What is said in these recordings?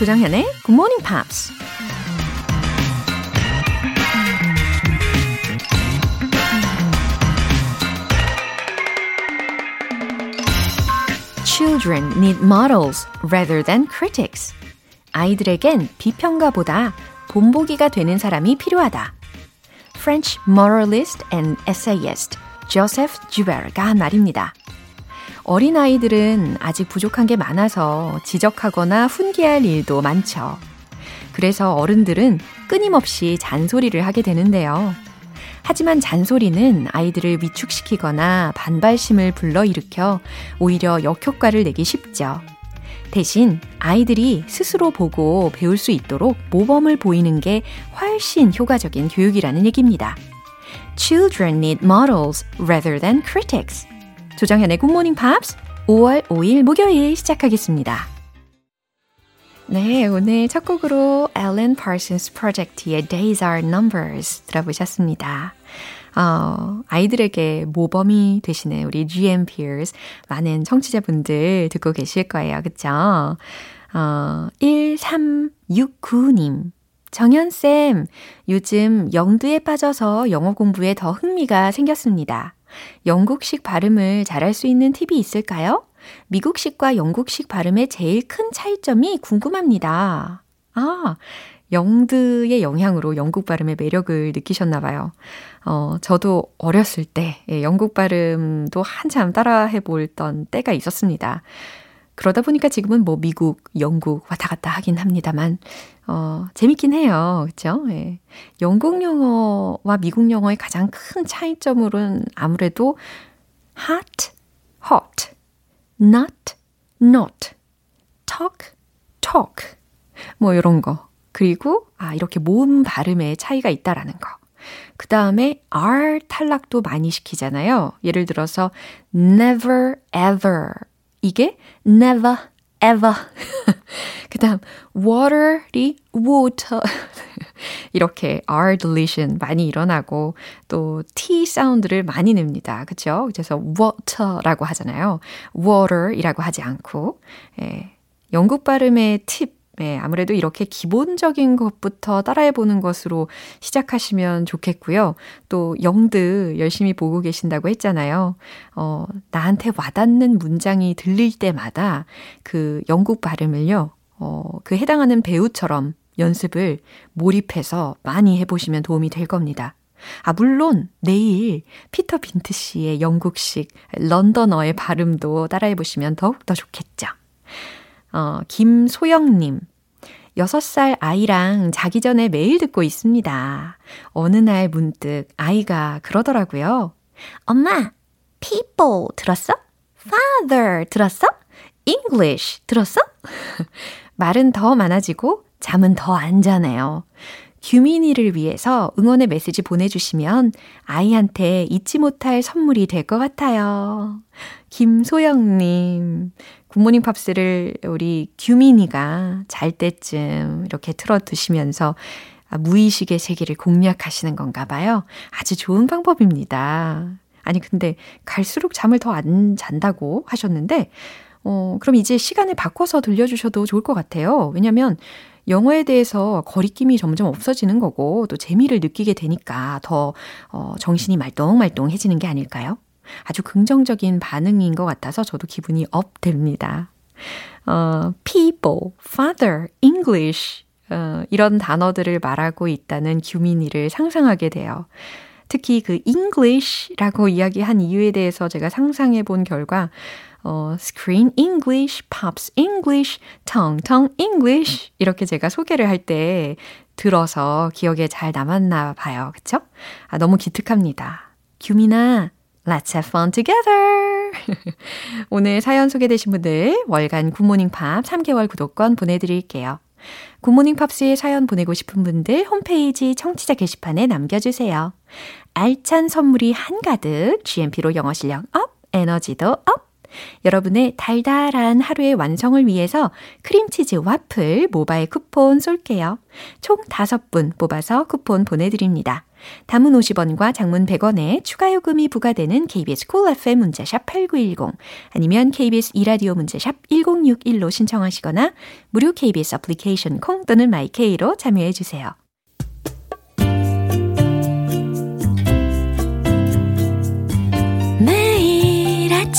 조정현의 Good Morning Pops. Children need models rather than critics. 아이들에겐 비평가보다 본보기가 되는 사람이 필요하다. French moralist and essayist Joseph Joubert가 한 말입니다. 어린아이들은 아직 부족한 게 많아서 지적하거나 훈계할 일도 많죠. 그래서 어른들은 끊임없이 잔소리를 하게 되는데요. 하지만 잔소리는 아이들을 위축시키거나 반발심을 불러일으켜 오히려 역효과를 내기 쉽죠. 대신 아이들이 스스로 보고 배울 수 있도록 모범을 보이는 게 훨씬 효과적인 교육이라는 얘기입니다. Children need models rather than critics. 조정현의 굿모닝 팝스 5월 5일 목요일 시작하겠습니다. 네, 오늘 첫 곡으로 Alan Parsons Project의 Days Are Numbers 들어보셨습니다. 어, 아이들에게 모범이 되시는 우리 GM Peers 많은 청취자분들 듣고 계실 거예요. 그쵸? 어, 1369님. 정연쌤, 요즘 영두에 빠져서 영어 공부에 더 흥미가 생겼습니다. 영국식 발음을 잘할 수 있는 팁이 있을까요? 미국식과 영국식 발음의 제일 큰 차이점이 궁금합니다. 아, 영드의 영향으로 영국 발음의 매력을 느끼셨나 봐요. 어, 저도 어렸을 때 예, 영국 발음도 한참 따라 해 볼던 때가 있었습니다. 그러다 보니까 지금은 뭐 미국, 영국 왔다 갔다 하긴 합니다만, 어, 재밌긴 해요. 그죠? 예. 영국 영어와 미국 영어의 가장 큰 차이점으로는 아무래도 hot, hot, not, not, talk, talk. 뭐 이런 거. 그리고, 아, 이렇게 모음 발음의 차이가 있다라는 거. 그 다음에 R 탈락도 많이 시키잖아요. 예를 들어서 never ever 이게 never ever. 그 다음, water이 water. 이렇게 R deletion 많이 일어나고, 또 T 사운드를 많이 냅니다. 그쵸? 그래서 water라고 하잖아요. water이라고 하지 않고, 예. 영국 발음의 팁, 네, 아무래도 이렇게 기본적인 것부터 따라해 보는 것으로 시작하시면 좋겠고요. 또 영드 열심히 보고 계신다고 했잖아요. 어, 나한테 와닿는 문장이 들릴 때마다 그 영국 발음을요. 어, 그 해당하는 배우처럼 연습을 몰입해서 많이 해 보시면 도움이 될 겁니다. 아, 물론 내일 피터 빈트 씨의 영국식 런던어의 발음도 따라해 보시면 더욱더 좋겠죠. 어, 김소영님. 6살 아이랑 자기 전에 매일 듣고 있습니다. 어느 날 문득 아이가 그러더라고요. 엄마, people 들었어? father 들었어? English 들었어? 말은 더 많아지고 잠은 더 안 자네요. 규민이를 위해서 응원의 메시지 보내주시면 아이한테 잊지 못할 선물이 될 것 같아요. 김소영님, 굿모닝 팝스를 우리 규민이가 잘 때쯤 이렇게 틀어두시면서 무의식의 세계를 공략하시는 건가 봐요. 아주 좋은 방법입니다. 아니, 근데 갈수록 잠을 더 안 잔다고 하셨는데, 어, 그럼 이제 시간을 바꿔서 들려주셔도 좋을 것 같아요. 왜냐면 영어에 대해서 거리낌이 점점 없어지는 거고 또 재미를 느끼게 되니까 더 어, 정신이 말똥말똥해지는 게 아닐까요? 아주 긍정적인 반응인 것 같아서 저도 기분이 up 됩니다. 어, people, father, English 어, 이런 단어들을 말하고 있다는 규민이를 상상하게 돼요. 특히 그 English라고 이야기한 이유에 대해서 제가 상상해 본 결과 어, screen English, pops English, tongue, tongue English 이렇게 제가 소개를 할 때 들어서 기억에 잘 남았나 봐요. 그쵸? 아, 너무 기특합니다. 규민아, let's have fun together! 오늘 사연 소개되신 분들 월간 굿모닝 팝 3개월 구독권 보내드릴게요. 굿모닝 팝스에 사연 보내고 싶은 분들 홈페이지 청취자 게시판에 남겨주세요. 알찬 선물이 한가득 GMP로 영어 실력 up, 에너지도 up! 여러분의 달달한 하루의 완성을 위해서 크림치즈 와플 모바일 쿠폰 쏠게요. 총 5분 뽑아서 쿠폰 보내드립니다. 단문 50원과 장문 100원에 추가 요금이 부과되는 KBS Cool FM 문자샵 8910 아니면 KBS 이라디오 문자샵 1061로 신청하시거나 무료 KBS 애플리케이션 콩 또는 마이케이로 참여해 주세요.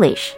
English.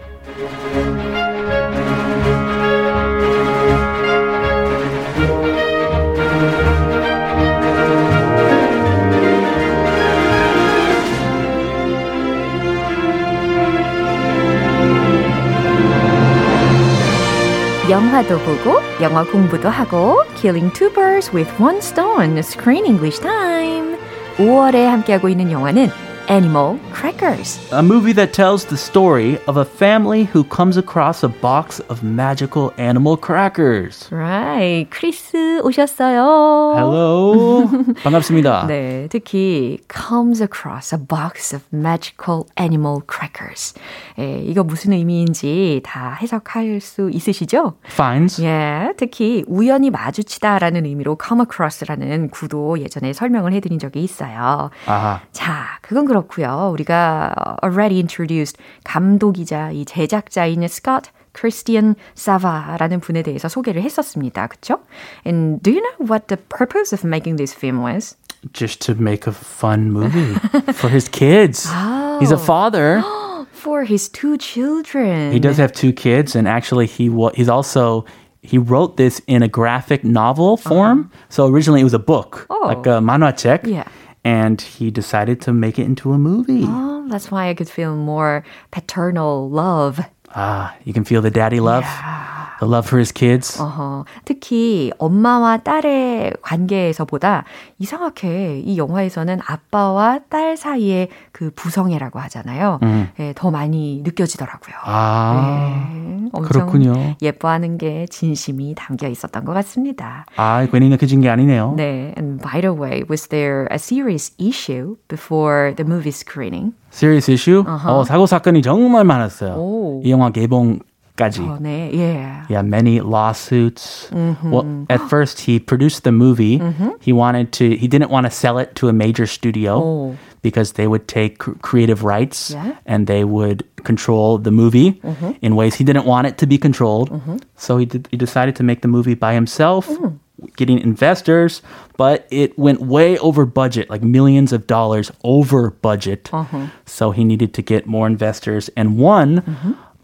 영화도 보고 영어 공부도 하고 Killing two birds with one stone Screen English Time 5월에 함께하고 있는 영화는 Animal Crackers. A movie that tells the story of a family who comes across a box of magical animal crackers. Right. 크리스 오셨어요. Hello. 반갑습니다. 네, 특히 comes across a box of magical animal crackers. 예, 이거 무슨 의미인지 다 해석할 수 있으시죠? Finds. 예, 특히 우연히 마주치다라는 의미로 come across라는 구도 예전에 설명을 해드린 적이 있어요. 아하. 자, 그건 그렇고요. 우리가 already introduced 감독이자 이 제작자인 스콧 크리스티안 사바라는 분에 대해서 소개를 했었습니다. 그렇죠? And do you know what the purpose of making this film was? Just to make a fun movie for his kids. Oh. He's a father. For his two children. He does have two kids, and actually, he wa- he's also he wrote this in a graphic novel form. Uh-huh. So originally, it was a book, oh. like a manhwa Yeah. And he decided to make it into a movie. Oh, that's why I could feel more paternal love. Ah, you can feel the daddy love. Yeah. The love for his kids. 어허, 특히 엄마와 딸의 관계에서보다 이상하게 이 영화에서는 아빠와 딸 사이의 그 부성애라고 하잖아요. 음. 예, 더 많이 느껴지더라고요. 아, 네, 그렇군요. 예뻐하는 게 진심이 담겨 있었던 것 같습니다. 아, 괜히 느껴진 게 아니네요. 네, by the way, was there a serious issue before the movie screening? Serious issue? Uh-huh. 어, 사고 사건이 정말 많았어요. 오. 이 영화 개봉 까지. 어, 네, yeah. Yeah, many lawsuits. Mm-hmm. Well, at first he produced the movie. Mm-hmm. He wanted to. He didn't want to sell it to a major studio oh. because they would take creative rights yeah. and they would control the movie mm-hmm. in ways he didn't want it to be controlled. So he did, he decided to make the movie by himself. Mm. Getting investors, but it went way over budget, like millions of dollars over budget. Uh-huh. So he needed to get more investors. And one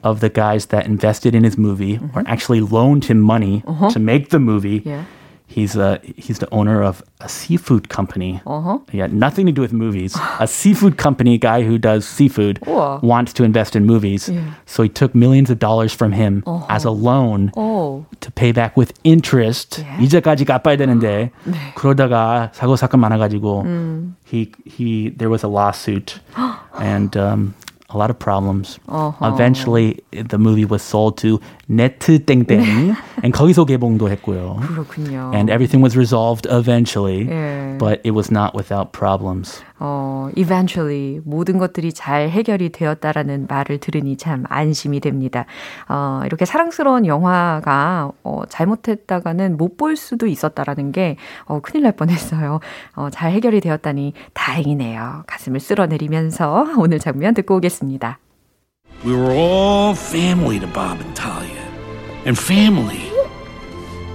of the guys that invested in his movie mm-hmm. or actually loaned him money uh-huh. to make the movie. Yeah. He's a he's the owner of a seafood company. Uh-huh. He had nothing to do with movies. a seafood company guy who does seafood 우와. wants to invest in movies. Yeah. So he took millions of dollars from him uh-huh. as a loan oh. to pay back with interest. Yeah. 이자까지 갚아야 되는데 네. 그러다가 사고 사건 많아가지고 음. he he there was a lawsuit and um, a lot of problems. Uh-huh. Eventually, the movie was sold to 네트 땡땡, and 거기서 개봉도 했고요. 그렇군요. And everything was resolved eventually, 예. but it was not without problems. 어, eventually 모든 것들이 잘 해결이 되었다라는 말을 들으니 참 안심이 됩니다. 어, 이렇게 사랑스러운 영화가 어, 잘못했다가는 못 볼 수도 있었다라는 게 어, 큰일 날 뻔했어요. 어, 잘 해결이 되었다니 다행이네요. 가슴을 쓸어내리면서 오늘 장면 듣고 오겠습니다. We were all family to Bob and Talia. And family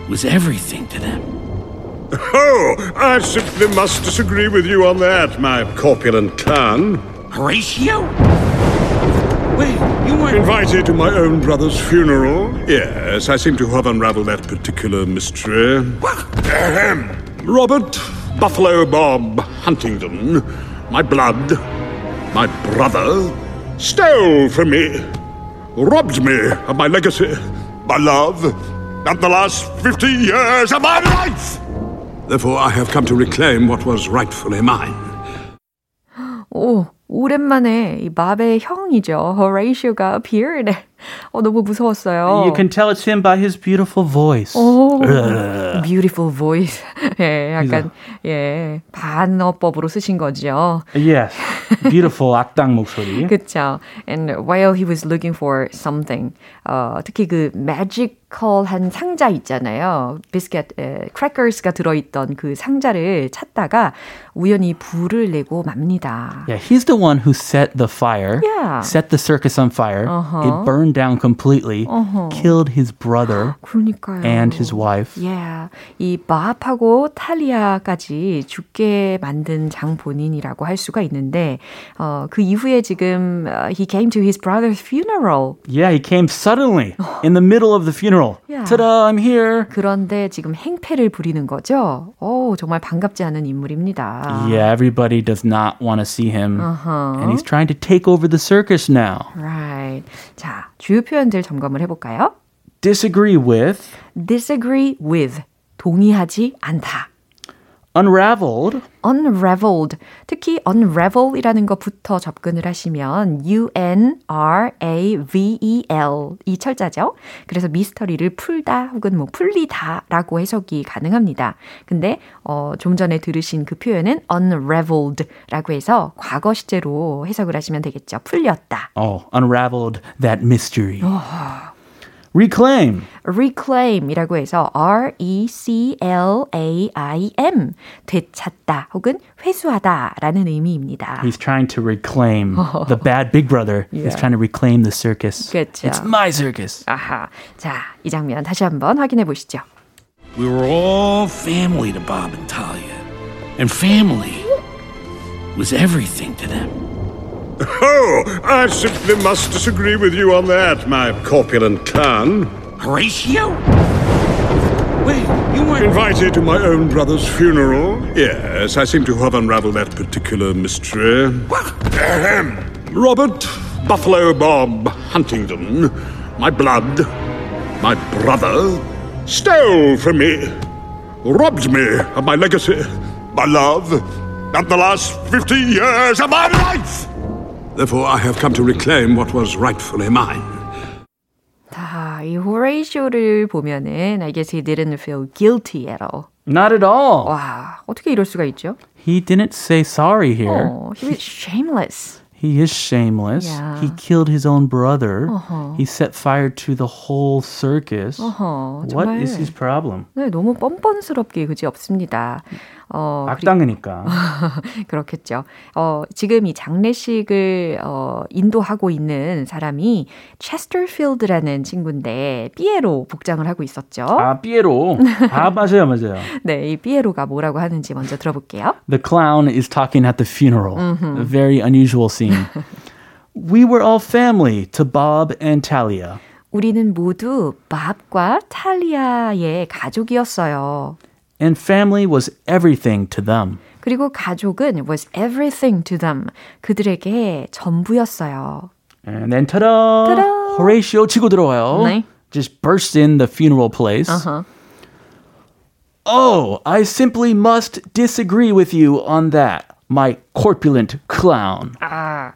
was everything to them. Oh, I simply must disagree with you on that, my corpulent clown. Horatio? Wait, you weren't invited to my own brother's funeral? Yes, I seem to have unraveled that particular mystery. Ahem. Robert Buffalo Bob Huntington, my blood, my brother, stole from me, robbed me of my legacy, my love, and the last 50 years of my life. Therefore, I have come to reclaim what was rightfully mine. 오, 오랜만에 이 밥의 형이죠. 호레이쇼가 appeared. 어, 너무 무서웠어요. You can tell it's him by his beautiful voice. 오, beautiful voice. 예, 약간 예, 반어법으로 쓰신 거죠. Yes. Beautiful 악당 목소리. 그렇죠. And while he was looking for something, 어, 특히 그 magical한 상자 있잖아요. 비스켓, 에, crackers가 들어있던 그 상자를 찾다가 우연히 불을 내고 맙니다. Yeah, he's the one who set the fire, Yeah. set the circus on fire. Uh-huh. It burned down completely, killed his brother 그러니까요. and his wife. Yeah. 이 마합하고 탈리아까지 죽게 만든 장본인이라고 할 수가 있는데 어, 그 이후에 지금 uh, he came to his brother's funeral. Yeah, he came suddenly in the middle of the funeral. Yeah. Ta-da, I'm here. 그런데 지금 행패를 부리는 거죠. 오, 정말 반갑지 않은 인물입니다. Yeah, everybody does not want to see him. Uh-huh. And he's trying to take over the circus now. Right. 자, 주요 표현들 점검을 해볼까요? Disagree with, disagree with, 동의하지 않다. Unraveled, unraveled. 특히 unravel이라는 것부터 접근을 하시면 U-N-R-A-V-E-L 이 철자죠. 그래서 미스터리를 풀다 혹은 뭐 풀리다라고 해석이 가능합니다. 근데 어, 좀 전에 들으신 그 표현은 unraveled라고 해서 과거 시제로 해석을 하시면 되겠죠. 풀렸다. oh, unraveled that mystery. Reclaim, reclaim이라고 해서 R-E-C-L-A-I-M 되찾다 혹은 회수하다라는 의미입니다. he's trying to reclaim the bad big brother. He's Yeah. trying to reclaim the circus. 그쵸. It's my circus. 아하. 자, 이 장면 다시 한번 확인해 보시죠. We were all family to Bob and Talia. And family was everything to them. Oh, I simply must disagree with you on that, my corpulent clown. Horatio? Wait, you weren't. Invited to my own brother's funeral? Yes, I seem to have unraveled that particular mystery. Ahem. Robert Buffalo Bob Huntington, my blood, my brother, stole from me, robbed me of my legacy, my love, and the last 50 years of my life. Therefore, I have come to reclaim what was rightfully mine. 자, 이 호레이쇼를 보면은 I guess he didn't feel guilty at all. Not at all. 와, 어떻게 이럴 수가 있죠? He didn't say sorry here. 어, he was shameless. He is shameless. Yeah. He killed his own brother. He set fire to the whole circus. 어허, What 정말 is his problem? 네, 너무 뻔뻔스럽게 그지 없습니다. 어, 악당이니까. 그렇겠죠. 어, 지금 이 장례식을 어, 인도하고 있는 사람이 체스터필드라는 친구인데 삐에로 복장을 하고 있었죠. 아, 삐에로. 아, 맞아요, 맞아요. 네, 이 삐에로가 뭐라고 하는지 먼저 들어볼게요. The clown is talking at the funeral. A very unusual scene. we were all family to Bob and Talia. 우리는 모두 밥과 탈리아의 가족이었어요. And family was everything to them. 그리고 가족은 was everything to them. 그들에게 전부였어요. And then ta-da! Ta-da! Horatio 치고 들어와요. 네. Just burst in the funeral place. Uh-huh. Oh, I simply must disagree with you on that, my corpulent clown. 아,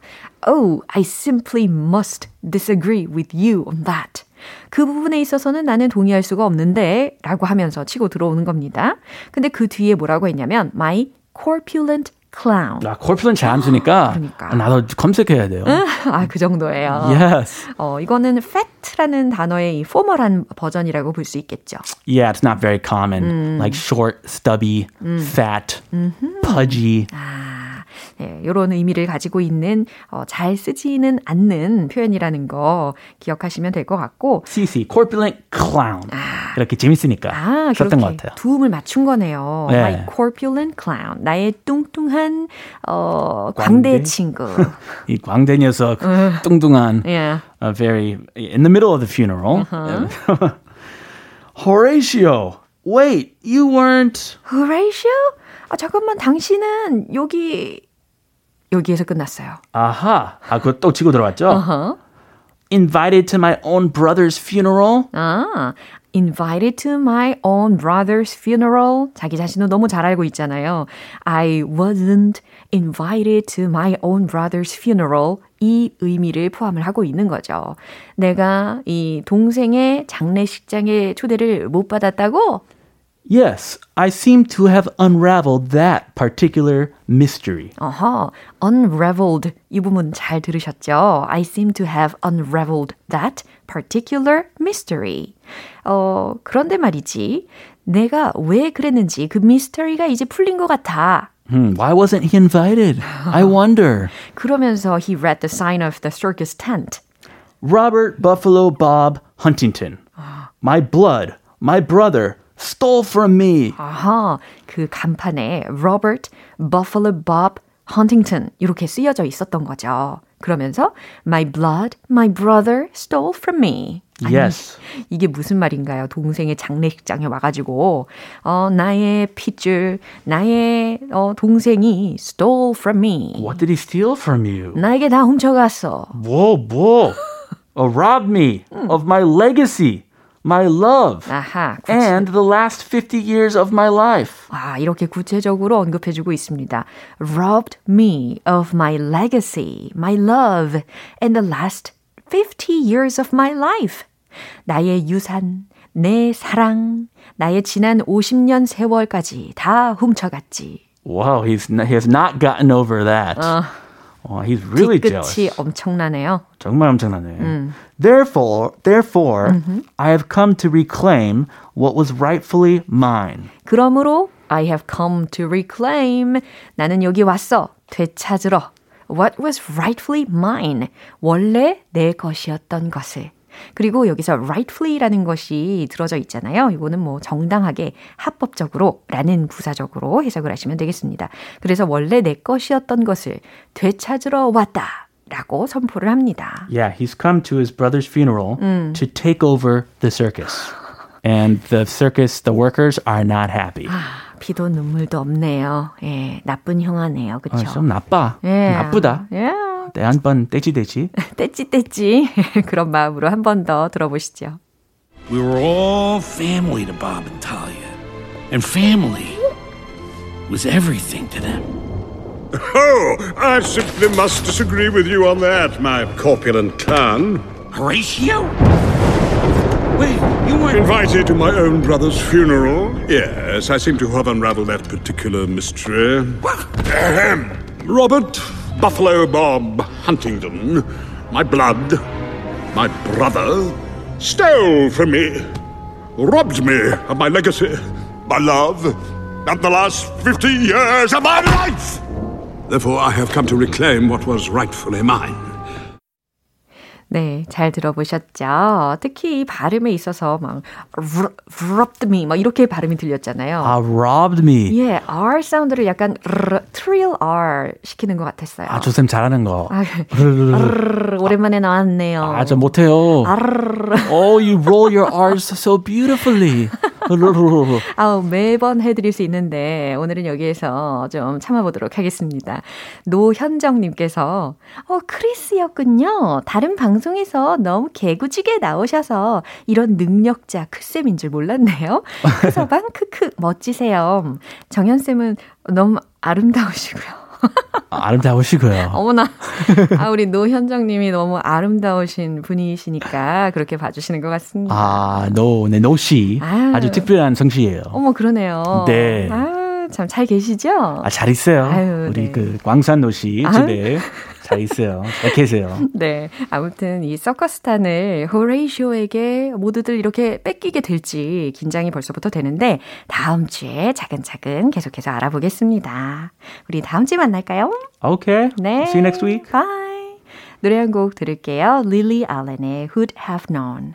oh, I simply must disagree with you on that. 그 부분에 있어서는 나는 동의할 수가 없는데 라고 하면서 치고 들어오는 겁니다. 근데 그 뒤에 뭐라고 했냐면 my corpulent clown. 아, corpulent 잘안 쓰니까 그러니까. 나도 검색해야 돼요. 아, 그 정도예요. Yes. 어, 이거는 fat라는 단어의 이 포멀한 버전이라고 볼 수 있겠죠. Yeah, it's not very common. Like short, stubby, fat, pudgy. 아, 네, 이런 의미를 가지고 있는 어, 잘 쓰지는 않는 표현이라는 거 기억하시면 될 것 같고 CC, corpulent clown. 이렇게 재밌으니까 아, 썼던 것 같아요. 도움을 맞춘 거네요. 네. My corpulent clown. 나의 뚱뚱한 어, 광대 광대? 친구. 이 광대 녀석, 뚱뚱한, yeah. uh, very in the middle of the funeral. Horatio, wait, you weren't. Horatio? 아, 잠깐만, 당신은 여기 여기에서 끝났어요. 아하. 아, 그거 또 치고 들어왔죠? Uh-huh. Invited to my own brother's funeral. 아, invited to my own brother's funeral. 자기 자신도 너무 잘 알고 있잖아요. I wasn't invited to my own brother's funeral. 이 의미를 포함을 하고 있는 거죠. 내가 이 동생의 장례식장에 초대를 못 받았다고? Yes, I seem to have unraveled that particular mystery. 어허, unraveled 이 부분 잘 들으셨죠? I seem to have unraveled that particular mystery. 어, 그런데 말이지. 내가 왜 그랬는지 그 미스터리가 이제 풀린 것 같아. Hmm, why wasn't he invited? I wonder. 그러면서 he read the sign of the circus tent. Robert Buffalo Bob Huntington. My blood, my brother, stole from me. 아하, 그 간판에 Robert Buffalo Bob Huntington 이렇게 쓰여져 있었던 거죠. 그러면서 My blood, my brother stole from me. 아니, Yes. 이게 무슨 말인가요? 동생의 장례식장에 와가지고 어, 나의 핏줄, 나의 어, 동생이 stole from me. What did he steal from you? 나에게 다 훔쳐갔어. Whoa, whoa. Oh, robbed me of my legacy, my love, 아하, 구체, and the last 50 years of my life. 아, 이렇게 구체적으로 언급해주고 있습니다. Robbed me of my legacy, my love, and the last 50 years of my life. 나의 유산, 내 사랑, 나의 지난 50년 세월까지 다 훔쳐갔지. Wow, he's n- he has not gotten over that. Oh, he's really jealous. 뒤끝이 엄청나네요. 정말 엄청나네. Therefore, therefore, I have come to reclaim what was rightfully mine. 그러므로 I have come to reclaim. 나는 여기 왔어. 되찾으러. What was rightfully mine. 원래 내 것이었던 것을. 그리고 여기서 rightfully라는 것이 들어져 있잖아요. 이거는 뭐 정당하게 합법적으로 라는 부사적으로 해석을 하시면 되겠습니다. 그래서 원래 내 것이었던 것을 되찾으러 왔다. 라고 선포를 합니다. Yeah, he's come to his brother's funeral to take over the circus. And the circus, the workers are not happy. 피도 눈물도 없네요. 예, 나쁜 형아네요. 아, 그쵸? 좀 나빠. 예. 나쁘다. 예. 내 한 번 떼지 떼지. 떼찌 떼찌 그런 마음으로 한 번 더 들어보시죠. We were all family to Bob and Talia. And family was everything to them. Oh, I simply must disagree with you on that, my corpulent clown. Horatio? Wait, you weren't. Invited to my own brother's funeral? Yes, I seem to have unraveled that particular mystery. Ahem. Robert Buffalo Bob Huntington, my blood, my brother, stole from me, robbed me of my legacy, my love, and the last 50 years of my life. Therefore, I have come to reclaim what was rightfully mine. 네, 잘 들어보셨죠? 특히 이 발음에 있어서 막 robbed me 막 이렇게 발음이 들렸잖아요. 아, robbed me. 예, R 사운드를 약간 r, 트릴 R 시키는 것 같았어요. 아, 조쌤 잘하는 거. 아, 오랜만에 나왔네요. 아, 저 못해요. Oh, you roll your R's so beautifully. 아우, 매번 해드릴 수 있는데, 오늘은 여기에서 좀 참아보도록 하겠습니다. 노현정님께서, 어, 크리스였군요. 다른 방송에서 너무 개구지게 나오셔서 이런 능력자 크쌤인 줄 몰랐네요. 크서방 크크 멋지세요. 정현쌤은 너무 아름다우시고요. 아름다우시고요. 어머나. 아, 우리 노현정님이 너무 아름다우신 분이시니까 그렇게 봐주시는 것 같습니다. 아, 노, 네, 노씨. 아유. 아주 특별한 성씨예요. 어머, 그러네요. 네. 아, 참 잘 계시죠? 아, 잘 있어요. 아유, 우리 네. 그 광산 노씨 집에 잘 있어요. 잘 계세요. 네. 아무튼 이 서커스탄을 호레이쇼에게 모두들 이렇게 뺏기게 될지 긴장이 벌써부터 되는데 다음 주에 차근차근 계속해서 알아보겠습니다. 우리 다음 주에 만날까요? Okay. 네. See you next week. Bye. 노래 한 곡 들을게요. 릴리 알렌의 Who'd Have Known.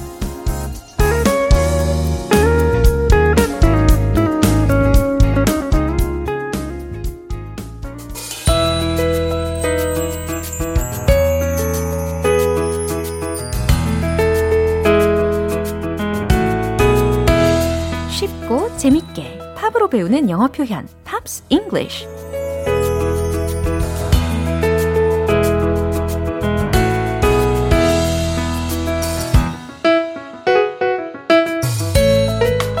배우는 영어 표현 Pops English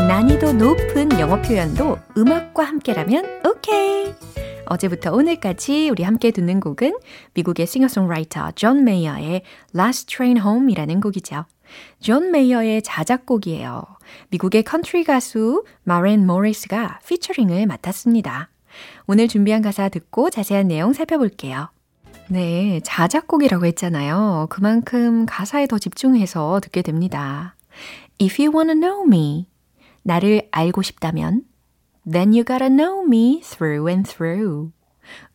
난이도 높은 영어 표현도 음악과 함께라면 오케이. 어제부터 오늘까지 우리 함께 듣는 곡은 미국의 싱어송라이터 존 메이어의 Last Train Home이라는 곡이죠. 존 메이어의 자작곡이에요. 미국의 컨트리 가수 마렌 모리스가 피처링을 맡았습니다. 오늘 준비한 가사 듣고 자세한 내용 살펴볼게요. 네, 자작곡이라고 했잖아요. 그만큼 가사에 더 집중해서 듣게 됩니다. If you wanna know me, 나를 알고 싶다면 Then you gotta know me through and through.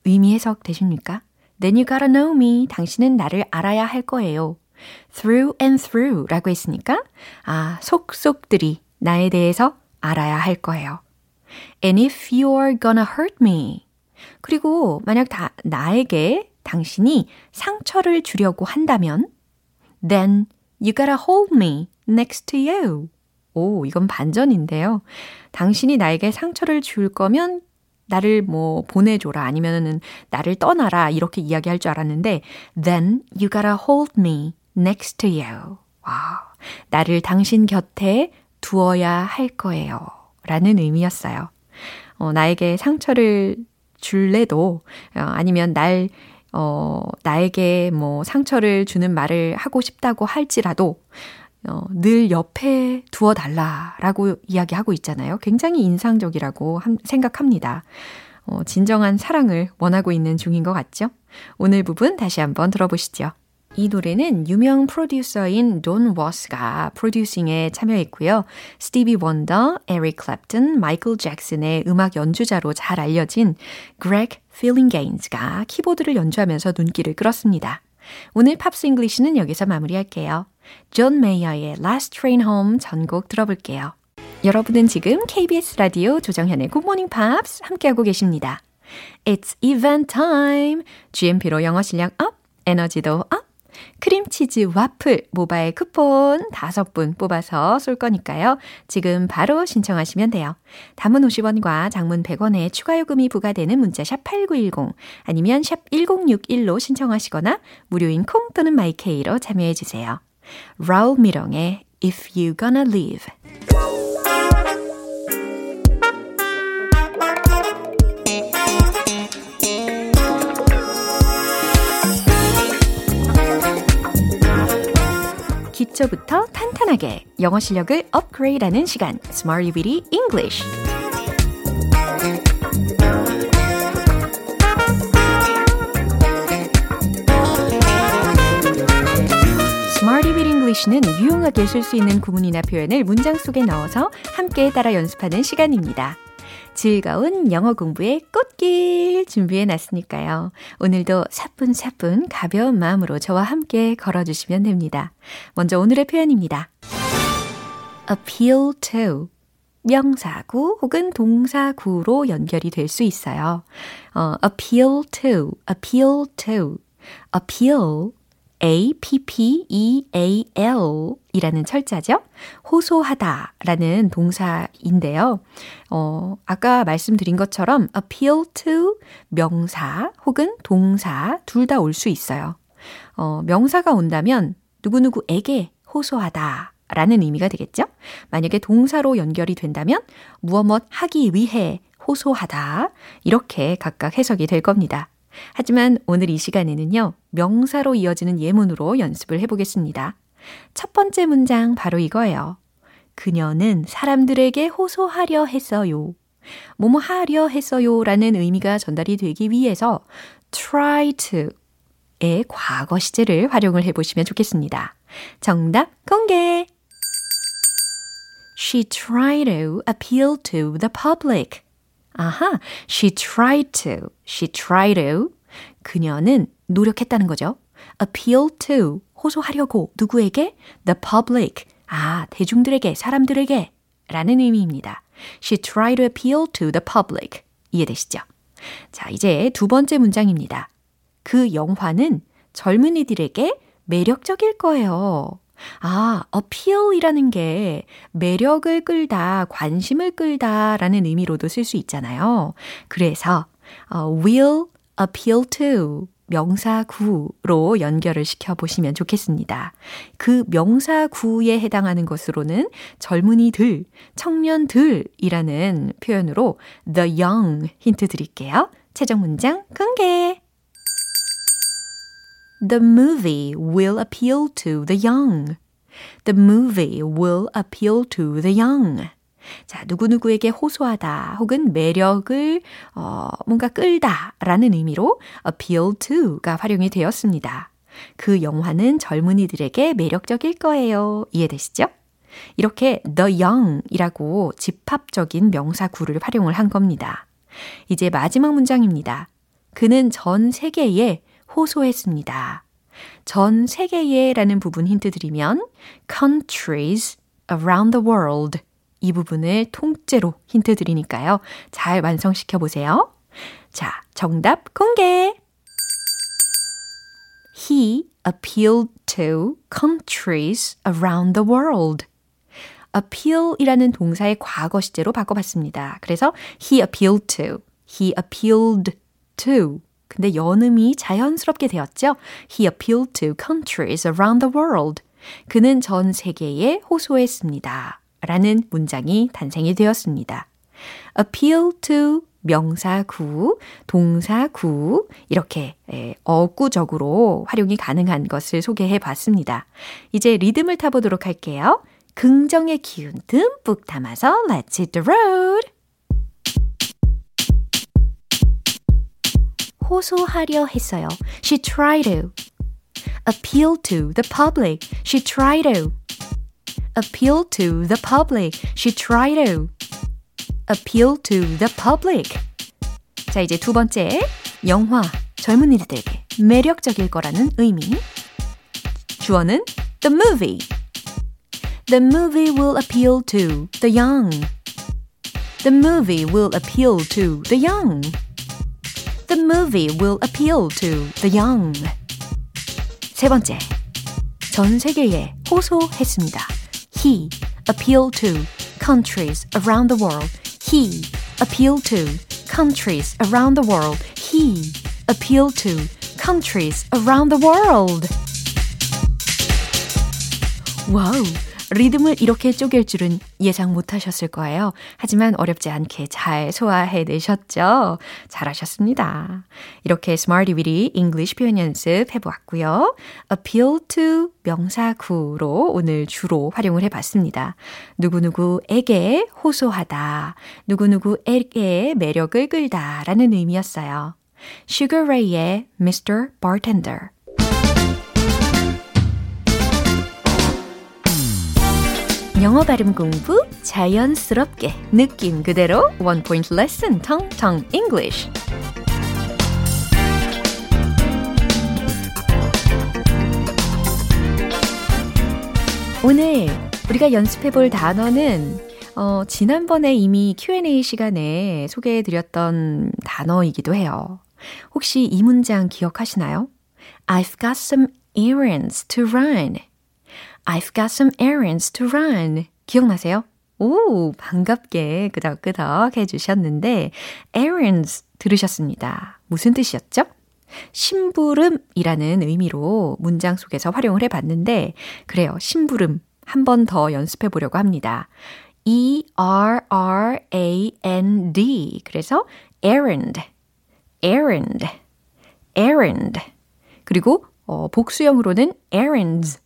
의미 해석 되십니까? Then you gotta know me. 당신은 나를 알아야 할 거예요. Through and through 라고 했으니까, 아, 속속들이 나에 대해서 알아야 할 거예요. And if you're gonna hurt me. 그리고 만약 다, 나에게 당신이 상처를 주려고 한다면, then you gotta hold me next to you. 오, 이건 반전인데요. 당신이 나에게 상처를 줄 거면 나를 뭐 보내줘라 아니면은 나를 떠나라 이렇게 이야기할 줄 알았는데 then you gotta hold me next to you. 와, 나를 당신 곁에 두어야 할 거예요. 라는 의미였어요. 어, 나에게 상처를 줄래도 어, 아니면 날 어, 나에게 뭐 상처를 주는 말을 하고 싶다고 할지라도 어, 늘 옆에 두어 달라라고 이야기하고 있잖아요. 굉장히 인상적이라고 함, 생각합니다. 어, 진정한 사랑을 원하고 있는 중인 것 같죠? 오늘 부분 다시 한번 들어보시죠. 이 노래는 유명 프로듀서인 돈 워즈가 프로듀싱에 참여했고요. 스티비 원더, 에릭 클랩튼, 마이클 잭슨의 음악 연주자로 잘 알려진 그렉 필링게인즈가 키보드를 연주하면서 눈길을 끌었습니다. 오늘 Pops English는 여기서 마무리할게요. 존 메이어의 Last Train Home 전곡 들어볼게요. 여러분은 지금 KBS 라디오 조정현의 Good Morning Pops 함께하고 계십니다. It's event time. GMP로 영어 실력 up, 에너지도 up. 크림치즈 와플 모바일 쿠폰 5분 뽑아서 쏠 거니까요. 지금 바로 신청하시면 돼요. 단문 50원과 장문 100원의 추가 요금이 부과되는 문자 샵 8910 아니면 샵 1061로 신청하시거나 무료인 콩 또는 마이케이로 참여해 주세요. 라울 미령의 If You Gonna Leave 기초부터 탄탄하게 영어 실력을 업그레이드하는 시간 Smarty Bitty English Smarty Bit English는 유용하게 쓸 수 있는 구문이나 표현을 문장 속에 넣어서 함께 따라 연습하는 시간입니다. 즐거운 영어 공부의 꽃길 준비해 놨으니까요. 오늘도 사뿐사뿐 가벼운 마음으로 저와 함께 걸어주시면 됩니다. 먼저 오늘의 표현입니다. appeal to 명사구 혹은 동사구로 연결이 될 수 있어요. 어, appeal to, appeal to, appeal A-P-P-E-A-L 이라는 철자죠. 호소하다 라는 동사인데요. 어, 아까 말씀드린 것처럼 appeal to 명사 혹은 동사 둘 다 올 수 있어요. 어, 명사가 온다면 누구누구에게 호소하다 라는 의미가 되겠죠. 만약에 동사로 연결이 된다면 무엇 하기 위해 호소하다 이렇게 각각 해석이 될 겁니다. 하지만 오늘 이 시간에는요, 명사로 이어지는 예문으로 연습을 해보겠습니다. 첫 번째 문장 바로 이거예요. 그녀는 사람들에게 호소하려 했어요. 뭐뭐 하려 했어요 라는 의미가 전달이 되기 위해서 try to의 과거 시제를 활용을 해보시면 좋겠습니다. 정답 공개! She tried to appeal to the public. 아하, she tried to, she tried to. 그녀는 노력했다는 거죠. appeal to, 호소하려고 누구에게? the public. 아, 대중들에게, 사람들에게 라는 의미입니다. She tried to appeal to the public. 이해되시죠? 자, 이제 두 번째 문장입니다. 그 영화는 젊은이들에게 매력적일 거예요. 아, appeal이라는 게 매력을 끌다, 관심을 끌다 라는 의미로도 쓸 수 있잖아요. 그래서 어, will appeal to 명사구로 연결을 시켜 보시면 좋겠습니다. 그 명사구에 해당하는 것으로는 젊은이들, 청년들이라는 표현으로 the young 힌트 드릴게요. 최종 문장 공개. The movie will appeal to the young. The movie will appeal to the young. 자, 누구누구에게 호소하다 혹은 매력을 어, 뭔가 끌다 라는 의미로 appeal to가 활용이 되었습니다. 그 영화는 젊은이들에게 매력적일 거예요. 이해되시죠? 이렇게 the young 이라고 집합적인 명사구를 활용을 한 겁니다. 이제 마지막 문장입니다. 그는 전 세계에 호소했습니다. 전 세계에 라는 부분 힌트 드리면 countries around the world 이 부분을 통째로 힌트 드리니까요. 잘 완성시켜 보세요. 자, 정답 공개! He appealed to countries around the world. appeal이라는 동사의 과거 시제로 바꿔봤습니다. 그래서 he appealed to, he appealed to. 근데 연음이 자연스럽게 되었죠. He appealed to countries around the world. 그는 전 세계에 호소했습니다. 라는 문장이 탄생이 되었습니다. appeal to 명사구, 동사구 이렇게 어구적으로 활용이 가능한 것을 소개해 봤습니다. 이제 리듬을 타보도록 할게요. 긍정의 기운 듬뿍 담아서 Let's hit the road! 호소하려 했어요. She tried to. appeal to the public. She tried to. appeal to the public. She tried to appeal to the public. 자, 이제 두 번째. 영화, 젊은이들에게 매력적일 거라는 의미. 주어는 the movie. The movie will appeal to the young. The movie will appeal to the young. The movie will appeal to the young. 세 번째. 전 세계에 호소했습니다. He appealed to countries around the world. He appealed to countries around the world. He appealed to countries around the world. 와우. 리듬을 이렇게 쪼갤 줄은 예상 못 하셨을 거예요. 하지만 어렵지 않게 잘 소화해 내셨죠? 잘하셨습니다. 이렇게 Smarty Weedy English 표현 연습 해보았고요. appeal to 명사구로 오늘 주로 활용을 해봤습니다. 누구누구에게 호소하다, 누구누구에게 매력을 끌다 라는 의미였어요. Sugar Ray의 Mr. Bartender 영어 발음 공부 자연스럽게 느낌 그대로 원 포인트 레슨 텅텅 English. 오늘 우리가 연습해 볼 단어는 어, 지난번에 이미 Q&A 시간에 소개해 드렸던 단어이기도 해요. 혹시 이 문장 기억하시나요? I've got some errands to run. I've got some errands to run. 기억나세요? 오, 반갑게 끄덕끄덕 해주셨는데, errands 들으셨습니다. 무슨 뜻이었죠? 심부름이라는 의미로 문장 속에서 활용을 해봤는데, 그래요. 심부름. 한 번 더 연습해 보려고 합니다. E-R-R-A-N-D. 그래서 errand, errand, errand. 그리고 어, 복수형으로는 errands,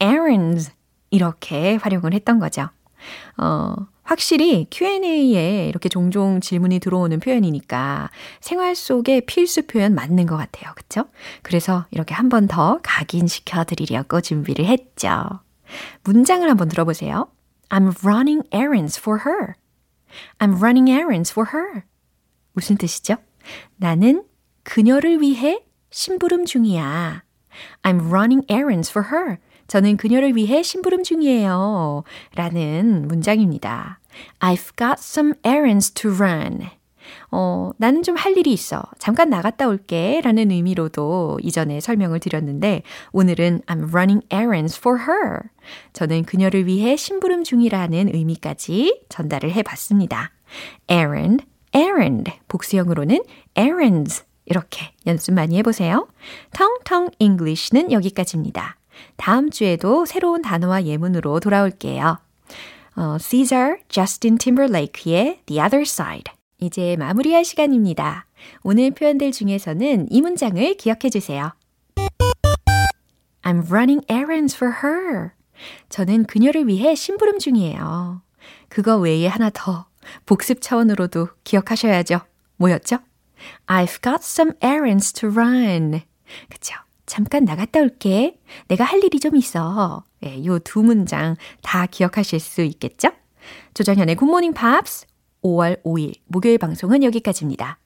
errands 이렇게 활용을 했던 거죠. 어, 확실히 Q&A에 이렇게 종종 질문이 들어오는 표현이니까 생활 속의 필수 표현 맞는 것 같아요. 그쵸? 그래서 이렇게 한 번 더 각인시켜 드리려고 준비를 했죠. 문장을 한번 들어보세요. I'm running errands for her. I'm running errands for her. 무슨 뜻이죠? 나는 그녀를 위해 심부름 중이야. I'm running errands for her. 저는 그녀를 위해 심부름 중이에요. 라는 문장입니다. I've got some errands to run. 어, 나는 좀 할 일이 있어. 잠깐 나갔다 올게. 라는 의미로도 이전에 설명을 드렸는데, 오늘은 I'm running errands for her. 저는 그녀를 위해 심부름 중이라는 의미까지 전달을 해 봤습니다. errand, errand. 복수형으로는 errands. 이렇게 연습 많이 해보세요. 텅텅 English는 여기까지입니다. 다음 주에도 새로운 단어와 예문으로 돌아올게요. 어, Caesar, Justin Timberlake의 The Other Side. 이제 마무리할 시간입니다. 오늘 표현들 중에서는 이 문장을 기억해 주세요. I'm running errands for her. 저는 그녀를 위해 심부름 중이에요. 그거 외에 하나 더 복습 차원으로도 기억하셔야죠. 뭐였죠? I've got some errands to run. 그쵸? 잠깐 나갔다 올게. 내가 할 일이 좀 있어. 네, 요 두 문장 다 기억하실 수 있겠죠? 조정현의 굿모닝 팝스 5월 5일 목요일 방송은 여기까지입니다.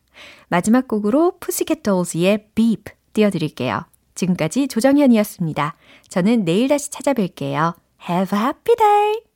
마지막 곡으로 푸시캣 돌즈의 Beep 띄워드릴게요. 지금까지 조정현이었습니다. 저는 내일 다시 찾아뵐게요. Have a happy day!